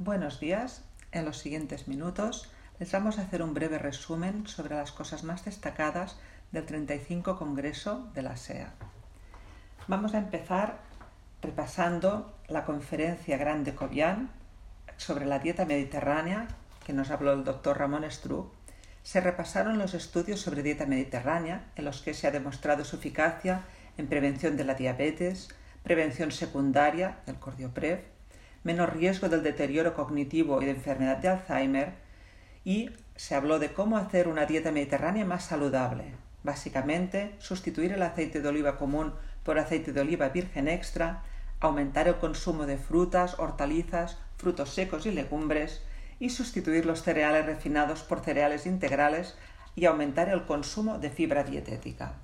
Buenos días. En los siguientes minutos les vamos a hacer un breve resumen sobre las cosas más destacadas del 35 Congreso de la SEA. Vamos a empezar repasando la conferencia Grande Cobian sobre la dieta mediterránea que nos habló el doctor Ramón Struck. Se repasaron los estudios sobre dieta mediterránea en los que se ha demostrado su eficacia en prevención de la diabetes, prevención secundaria del cordioprev, menos riesgo del deterioro cognitivo y de enfermedad de Alzheimer y se habló de cómo hacer una dieta mediterránea más saludable. Básicamente, sustituir el aceite de oliva común por aceite de oliva virgen extra, aumentar el consumo de frutas, hortalizas, frutos secos y legumbres y sustituir los cereales refinados por cereales integrales y aumentar el consumo de fibra dietética.